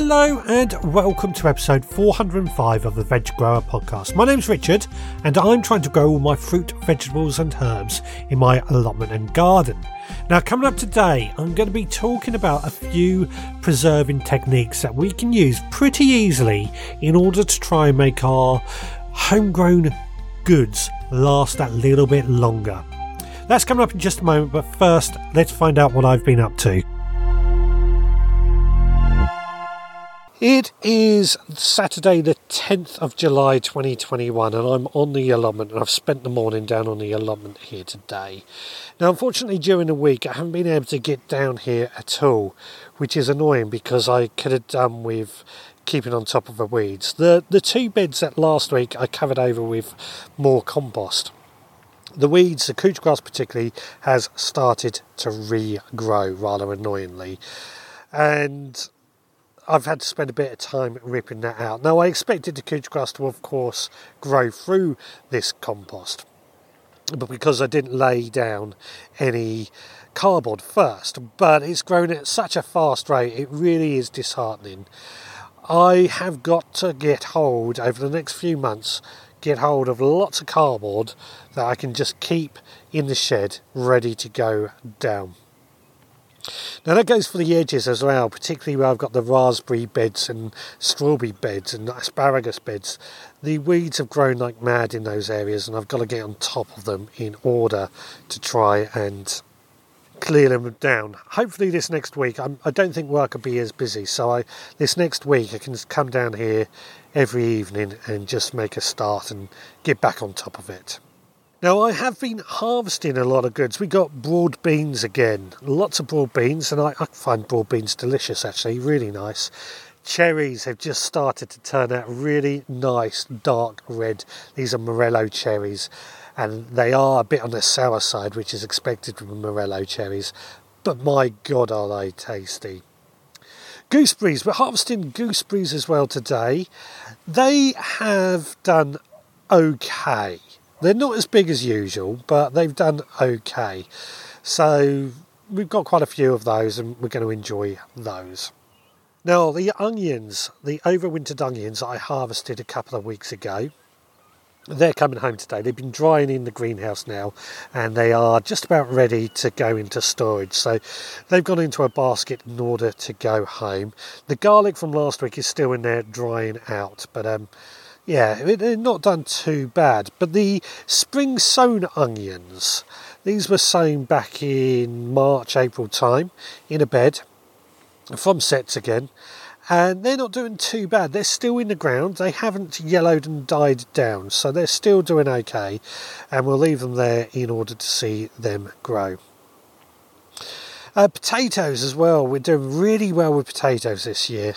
Hello and welcome to episode 405 of the Veg Grower Podcast. My name's Richard and I'm trying to grow all my fruit, vegetables, and herbs in my allotment and garden. Now, coming up today, I'm going to be talking about a few preserving techniques that we can use pretty easily in order to try and make our homegrown goods last that little bit longer. That's coming up in just a moment, but first, let's find out what I've been up to. It is Saturday, the 10th of July 2021, and I'm on the allotment, and I've spent the morning down on the allotment here today. Now, unfortunately, during the week, I haven't been able to get down here at all, which is annoying because I could have done with keeping on top of the weeds. The, the two beds that last week I covered over with more compost. The weeds, the couch grass particularly, has started to regrow rather annoyingly. And I've had to spend a bit of time ripping that out. Now, I expected the couch grass to, of course, grow through this compost, but because I didn't lay down any cardboard first, but it's grown at such a fast rate, it really is disheartening. I have got to get hold over the next few months, get hold of lots of cardboard that I can just keep in the shed ready to go down. Now that goes for the edges as well, particularly where I've got the raspberry beds and strawberry beds and asparagus beds. The weeds have grown like mad in those areas, and I've got to get on top of them in order to try and clear them down. Hopefully, this next week, I'm, I do not think work will be as busy, so I this next week I can come down here every evening and just make a start and get back on top of it. Now, I have been harvesting a lot of goods. We got broad beans again, lots of broad beans, and I, I find broad beans delicious actually, really nice. Cherries have just started to turn out really nice dark red. These are Morello cherries, and they are a bit on the sour side, which is expected from Morello cherries, but my god, are they tasty! Gooseberries, we're harvesting gooseberries as well today. They have done okay. They're not as big as usual, but they've done okay. So we've got quite a few of those and we're going to enjoy those. Now, the onions, the overwintered onions I harvested a couple of weeks ago, they're coming home today. They've been drying in the greenhouse now and they are just about ready to go into storage. So they've gone into a basket in order to go home. The garlic from last week is still in there drying out, but um, yeah, they're not done too bad. But the spring sown onions, these were sown back in March, April time in a bed from sets again. And they're not doing too bad. They're still in the ground. They haven't yellowed and died down. So they're still doing okay. And we'll leave them there in order to see them grow. Uh, potatoes as well. We're doing really well with potatoes this year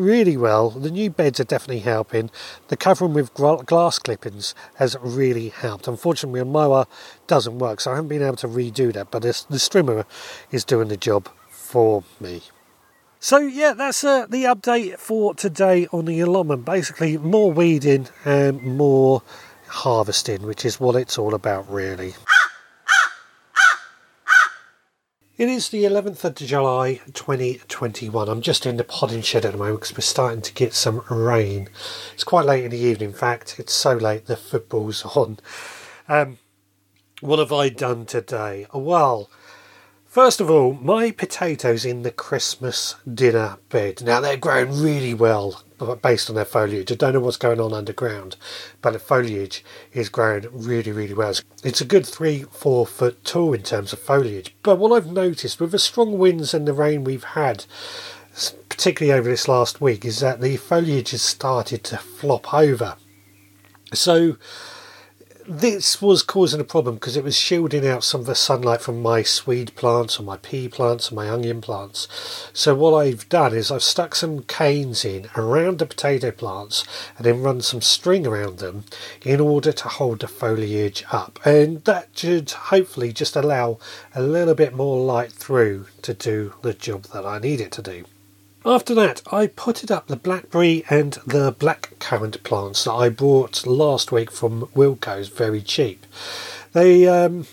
really well. The new beds are definitely helping. The covering with glass clippings has really helped. Unfortunately, a mower doesn't work, so I haven't been able to redo that, but the strimmer is doing the job for me. So yeah, that's uh, the update for today on the allotment. Basically, more weeding and more harvesting, which is what it's all about, really. It is the 11th of July 2021. I'm just in the podding shed at the moment because we're starting to get some rain. It's quite late in the evening, in fact, it's so late the football's on. Um, what have I done today? Well, First of all, my potatoes in the Christmas dinner bed. Now they're growing really well based on their foliage. I don't know what's going on underground, but the foliage is growing really, really well. It's a good three, four foot tall in terms of foliage. But what I've noticed with the strong winds and the rain we've had, particularly over this last week, is that the foliage has started to flop over. So this was causing a problem because it was shielding out some of the sunlight from my swede plants and my pea plants and my onion plants. So what I've done is I've stuck some canes in around the potato plants and then run some string around them in order to hold the foliage up. And that should hopefully just allow a little bit more light through to do the job that I need it to do. After that, I potted up the blackberry and the blackcurrant plants that I bought last week from Wilko's very cheap. They um,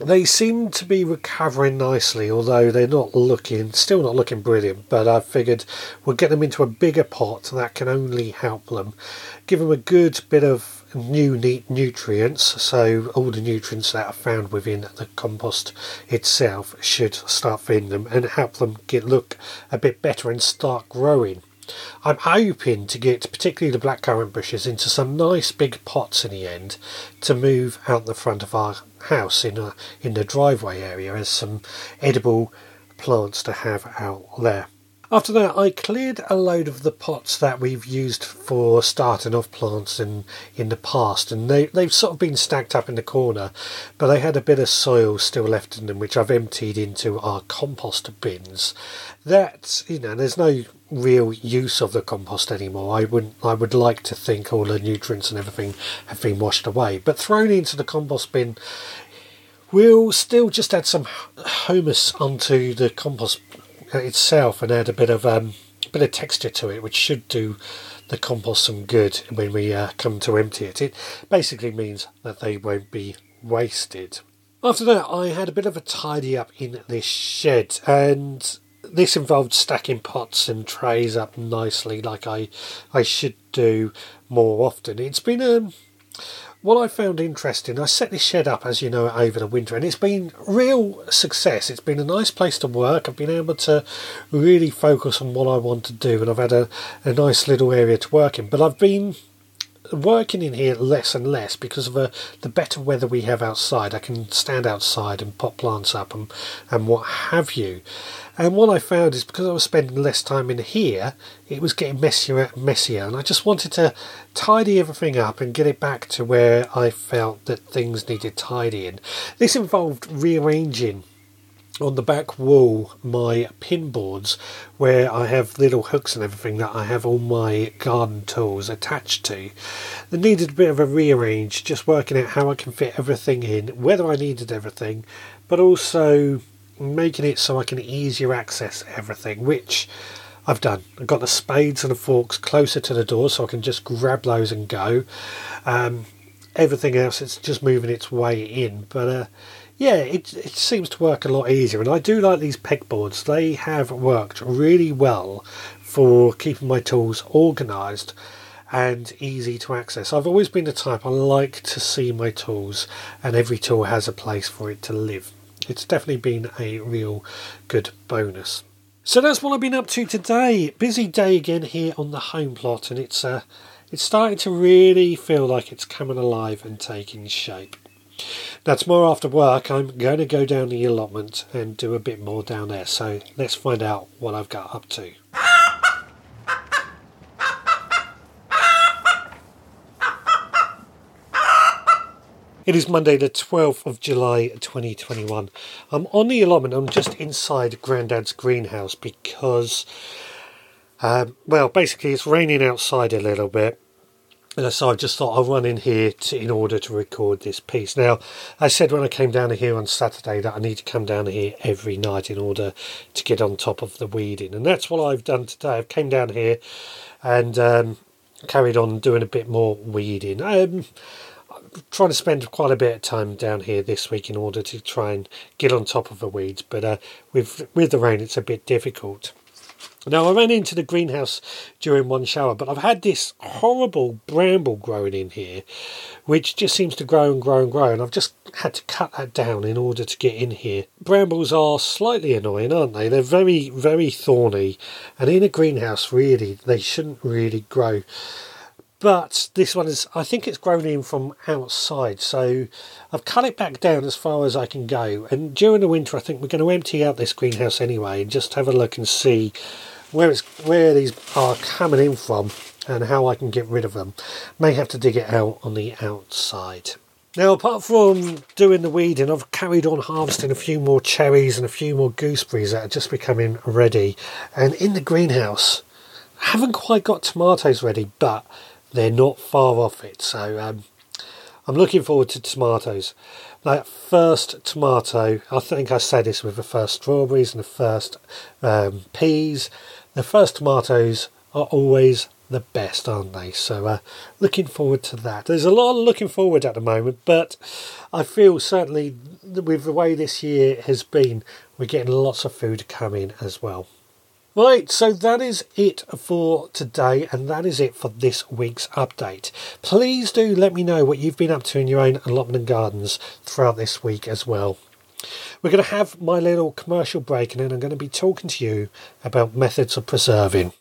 they seem to be recovering nicely, although they're not looking, still not looking brilliant. But I figured we'll get them into a bigger pot that can only help them, give them a good bit of new neat nutrients. So all the nutrients that are found within the compost itself should start feeding them and help them get look a bit better and start growing. I'm hoping to get particularly the blackcurrant bushes into some nice big pots in the end to move out the front of our house in a, in the driveway area as some edible plants to have out there. After that, I cleared a load of the pots that we've used for starting off plants in, in the past, and they, they've sort of been stacked up in the corner, but they had a bit of soil still left in them, which I've emptied into our compost bins. That, you know, there's no real use of the compost anymore. I would I would like to think all the nutrients and everything have been washed away, but thrown into the compost bin we'll still just add some humus onto the compost itself and add a bit of um, a bit of texture to it, which should do the compost some good when we uh, come to empty it. It basically means that they won't be wasted. After that, I had a bit of a tidy up in this shed, and this involved stacking pots and trays up nicely, like I I should do more often. It's been a um, what I found interesting, I set this shed up, as you know, over the winter, and it's been real success. It's been a nice place to work. I've been able to really focus on what I want to do, and I've had a, a nice little area to work in. But I've been working in here less and less because of uh, the better weather we have outside. I can stand outside and pop plants up and, and what have you. And what I found is because I was spending less time in here, it was getting messier and messier. And I just wanted to tidy everything up and get it back to where I felt that things needed tidying. This involved rearranging on the back wall my pin boards where I have little hooks and everything that I have all my garden tools attached to. They needed a bit of a rearrange, just working out how I can fit everything in, whether I needed everything, but also making it so I can easier access everything, which I've done. I've got the spades and the forks closer to the door so I can just grab those and go. Um, everything else, it's just moving its way in, but uh, yeah, it, it seems to work a lot easier. And I do like these pegboards. They have worked really well for keeping my tools organised and easy to access. I've always been the type I like to see my tools, and every tool has a place for it to live. It's definitely been a real good bonus. So that's what I've been up to today. Busy day again here on the home plot, and it's uh, it's starting to really feel like it's coming alive and taking shape. Now, tomorrow after work, I'm going to go down the allotment and do a bit more down there. So let's find out what I've got up to. It is Monday, the 12th of July 2021. I'm on the allotment, I'm just inside Grandad's greenhouse because, um, well, basically, it's raining outside a little bit so I just thought I'll run in here to, in order to record this piece. Now, I said when I came down here on Saturday that I need to come down here every night in order to get on top of the weeding, and that's what I've done today. I've came down here and um, carried on doing a bit more weeding. Um, trying to spend quite a bit of time down here this week in order to try and get on top of the weeds, but uh, with with the rain, it's a bit difficult. Now, I ran into the greenhouse during one shower, but I've had this horrible bramble growing in here, which just seems to grow and grow and grow, and I've just had to cut that down in order to get in here. Brambles are slightly annoying, aren't they? They're very, very thorny, and in a greenhouse, really, they shouldn't really grow. But this one is, I think it's grown in from outside, so I've cut it back down as far as I can go. And during the winter, I think we're going to empty out this greenhouse anyway and just have a look and see where it's where these are coming in from and how I can get rid of them. May have to dig it out on the outside. Now, apart from doing the weeding, I've carried on harvesting a few more cherries and a few more gooseberries that are just becoming ready. And in the greenhouse, I haven't quite got tomatoes ready, but they're not far off it. So um, I'm looking forward to tomatoes. That first tomato, I think I said this with the first strawberries and the first um, peas the first tomatoes are always the best, aren't they? So, uh, looking forward to that. There's a lot of looking forward at the moment, but I feel certainly with the way this year has been, we're getting lots of food coming as well. Right, so that is it for today, and that is it for this week's update. Please do let me know what you've been up to in your own allotment and gardens throughout this week as well. We're going to have my little commercial break, and then I'm going to be talking to you about methods of preserving.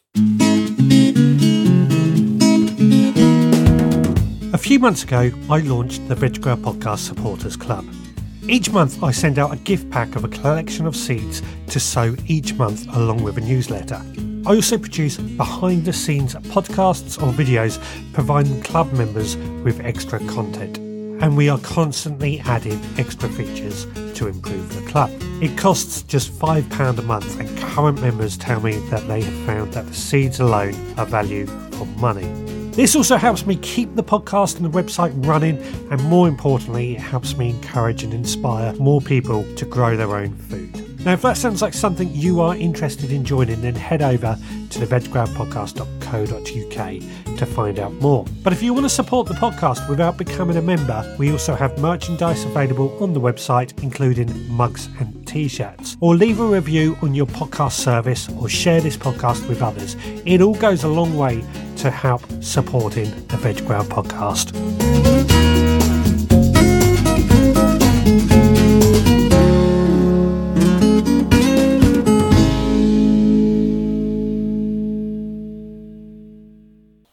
A few months ago, I launched the Veg Grower Podcast Supporters Club. Each month, I send out a gift pack of a collection of seeds to sow each month along with a newsletter. I also produce behind the scenes podcasts or videos providing club members with extra content. And we are constantly adding extra features to improve the club. It costs just £5 a month, and current members tell me that they have found that the seeds alone are value for money. This also helps me keep the podcast and the website running, and more importantly, it helps me encourage and inspire more people to grow their own food. Now, if that sounds like something you are interested in joining, then head over to the veggrowerpodcast.co.uk to find out more. But if you want to support the podcast without becoming a member, we also have merchandise available on the website, including mugs and t shirts. Or leave a review on your podcast service or share this podcast with others. It all goes a long way to help supporting the Veg Grower podcast.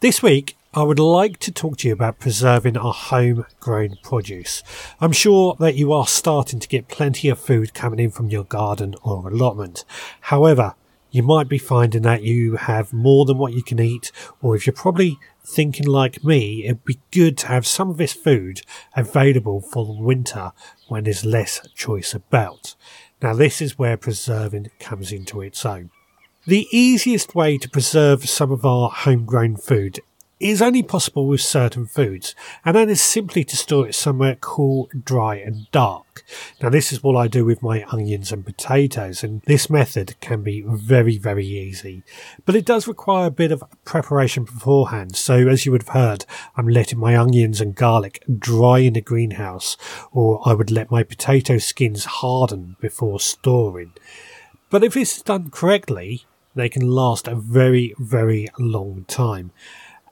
This week, I would like to talk to you about preserving our homegrown produce. I'm sure that you are starting to get plenty of food coming in from your garden or allotment. However, you might be finding that you have more than what you can eat, or if you're probably thinking like me, it'd be good to have some of this food available for winter when there's less choice about. Now, this is where preserving comes into its own. The easiest way to preserve some of our homegrown food is only possible with certain foods, and that is simply to store it somewhere cool, dry, and dark. Now, this is what I do with my onions and potatoes, and this method can be very, very easy. But it does require a bit of preparation beforehand, so as you would have heard, I'm letting my onions and garlic dry in the greenhouse, or I would let my potato skins harden before storing. But if it's done correctly, they can last a very, very long time.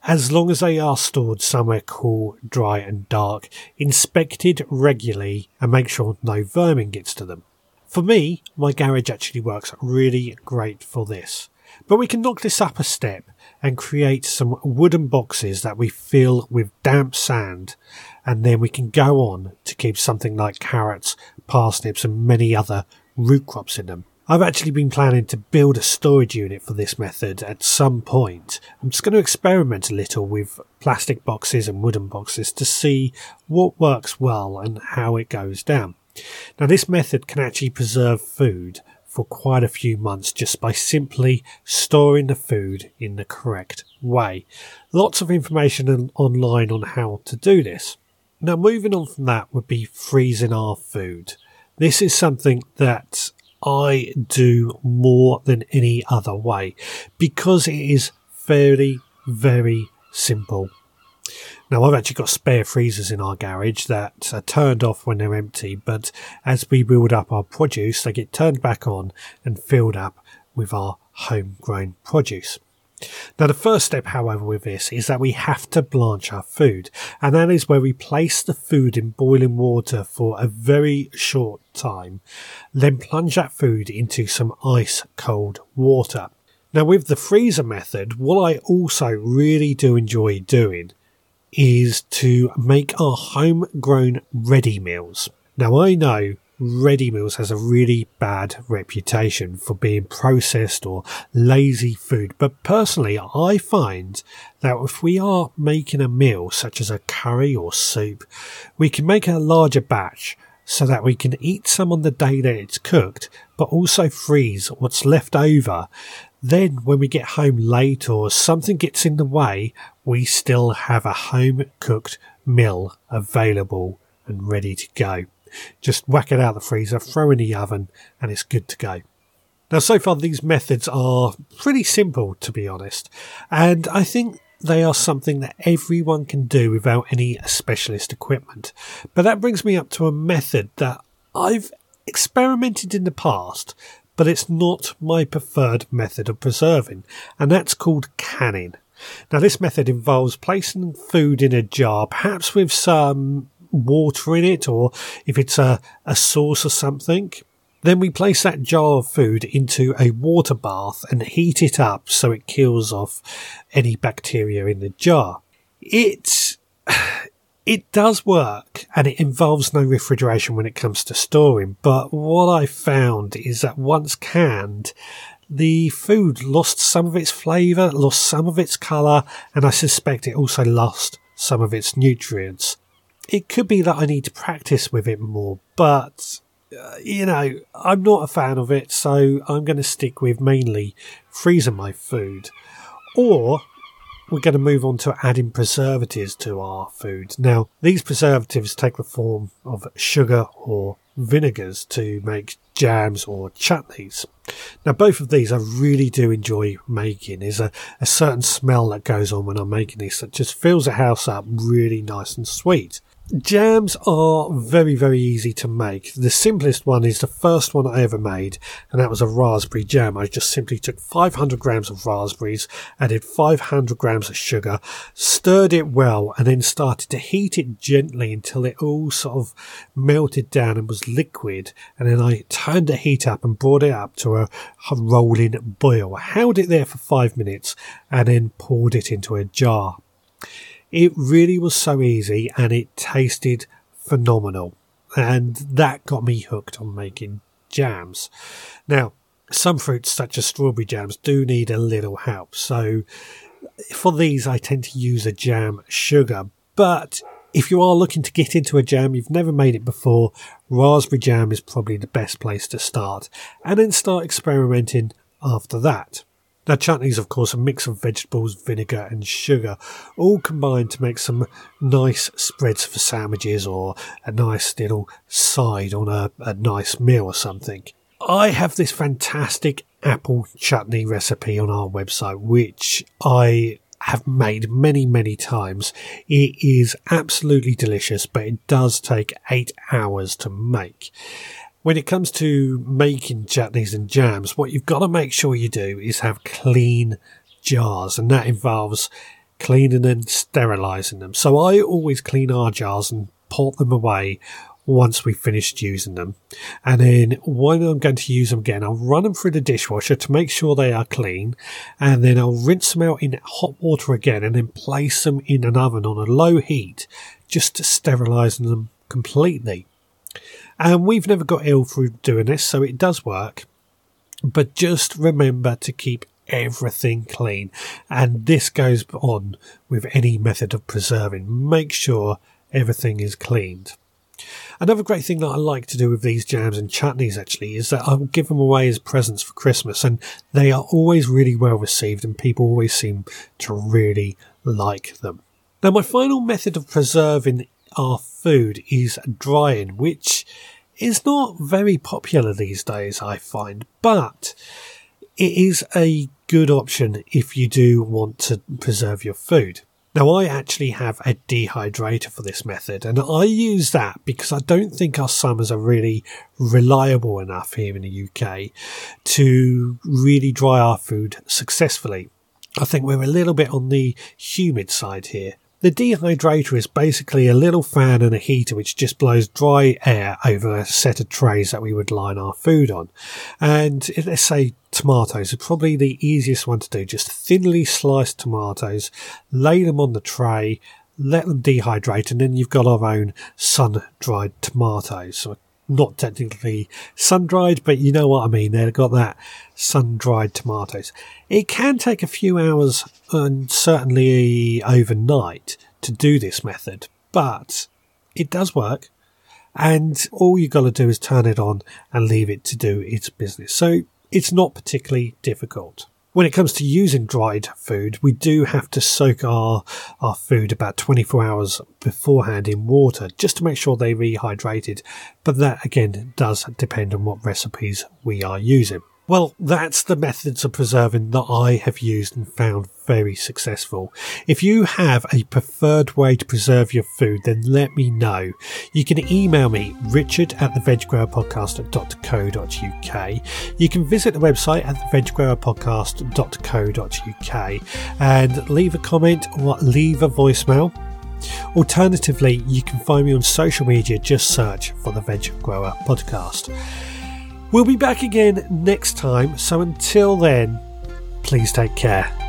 As long as they are stored somewhere cool, dry and dark, inspected regularly and make sure no vermin gets to them. For me, my garage actually works really great for this. But we can knock this up a step and create some wooden boxes that we fill with damp sand and then we can go on to keep something like carrots, parsnips and many other root crops in them. I've actually been planning to build a storage unit for this method at some point. I'm just going to experiment a little with plastic boxes and wooden boxes to see what works well and how it goes down. Now this method can actually preserve food for quite a few months just by simply storing the food in the correct way. Lots of information online on how to do this. Now moving on from that would be freezing our food. This is something that I do more than any other way because it is very, very simple. Now, I've actually got spare freezers in our garage that are turned off when they're empty, but as we build up our produce, they get turned back on and filled up with our homegrown produce. Now, the first step, however, with this is that we have to blanch our food, and that is where we place the food in boiling water for a very short time, then plunge that food into some ice cold water. Now, with the freezer method, what I also really do enjoy doing is to make our homegrown ready meals. Now, I know ready meals has a really bad reputation for being processed or lazy food. But personally, I find that if we are making a meal such as a curry or soup, we can make a larger batch so that we can eat some on the day that it's cooked, but also freeze what's left over. Then when we get home late or something gets in the way, we still have a home cooked meal available and ready to go. Just whack it out of the freezer, throw in the oven, and it's good to go. Now, so far, these methods are pretty simple, to be honest, and I think they are something that everyone can do without any specialist equipment. But that brings me up to a method that I've experimented in the past, but it's not my preferred method of preserving, and that's called canning. Now, this method involves placing food in a jar, perhaps with some water in it, or if it's a, a sauce or something. Then we place that jar of food into a water bath and heat it up so it kills off any bacteria in the jar. It, it does work and it involves no refrigeration when it comes to storing, but what I found is that once canned, the food lost some of its flavour, lost some of its colour, and I suspect it also lost some of its nutrients. It could be that I need to practice with it more, but uh, you know, I'm not a fan of it, so I'm going to stick with mainly freezing my food. Or we're going to move on to adding preservatives to our food. Now, these preservatives take the form of sugar or vinegars to make jams or chutneys. Now, both of these I really do enjoy making. There's a, a certain smell that goes on when I'm making these that just fills the house up really nice and sweet. Jams are very, very easy to make. The simplest one is the first one I ever made, and that was a raspberry jam. I just simply took 500 grams of raspberries, added 500 grams of sugar, stirred it well, and then started to heat it gently until it all sort of melted down and was liquid. And then I turned the heat up and brought it up to a, rolling boil. Held it there for five minutes and then poured it into a jar. It really was so easy and it tasted phenomenal. And that got me hooked on making jams. Now, some fruits, such as strawberry jams, do need a little help. So, for these, I tend to use a jam sugar. But if you are looking to get into a jam, you've never made it before, raspberry jam is probably the best place to start. And then start experimenting after that. Now, chutney is, of course, a mix of vegetables, vinegar, and sugar, all combined to make some nice spreads for sandwiches or a nice little side on a, a nice meal or something. I have this fantastic apple chutney recipe on our website, which I have made many, many times. It is absolutely delicious, but it does take eight hours to make when it comes to making chutneys and jams, what you've got to make sure you do is have clean jars, and that involves cleaning and sterilizing them. So I always clean our jars and put them away once we've finished using them. And then when I'm going to use them again, I'll run them through the dishwasher to make sure they are clean. And then I'll rinse them out in hot water again and then place them in an oven on a low heat just to sterilize them completely. And we've never got ill through doing this, so it does work. But just remember to keep everything clean. And this goes on with any method of preserving. Make sure everything is cleaned. Another great thing that I like to do with these jams and chutneys actually is that I'll give them away as presents for Christmas and they are always really well received and people always seem to really like them. Now my final method of preserving our food is drying, which is not very popular these days, I find, but it is a good option if you do want to preserve your food. Now, I actually have a dehydrator for this method, and I use that because I don't think our summers are really reliable enough here in the UK to really dry our food successfully. I think we're a little bit on the humid side here. The dehydrator is basically a little fan and a heater which just blows dry air over a set of trays that we would line our food on. And let's say tomatoes are probably the easiest one to do. Just thinly sliced tomatoes, lay them on the tray, let them dehydrate, and then you've got our own sun dried tomatoes. So not technically sun dried, but you know what I mean. They've got that sun dried tomatoes. It can take a few hours and certainly overnight to do this method, but it does work. And all you've got to do is turn it on and leave it to do its business. So it's not particularly difficult. When it comes to using dried food, we do have to soak our, our food about 24 hours beforehand in water just to make sure they're rehydrated. But that again does depend on what recipes we are using. Well, that's the methods of preserving that I have used and found very successful. If you have a preferred way to preserve your food, then let me know. You can email me, richard at theveggrowerpodcast.co.uk. You can visit the website at theveggrowerpodcast.co.uk and leave a comment or leave a voicemail. Alternatively, you can find me on social media, just search for the Veg Grower Podcast. We'll be back again next time, so until then, please take care.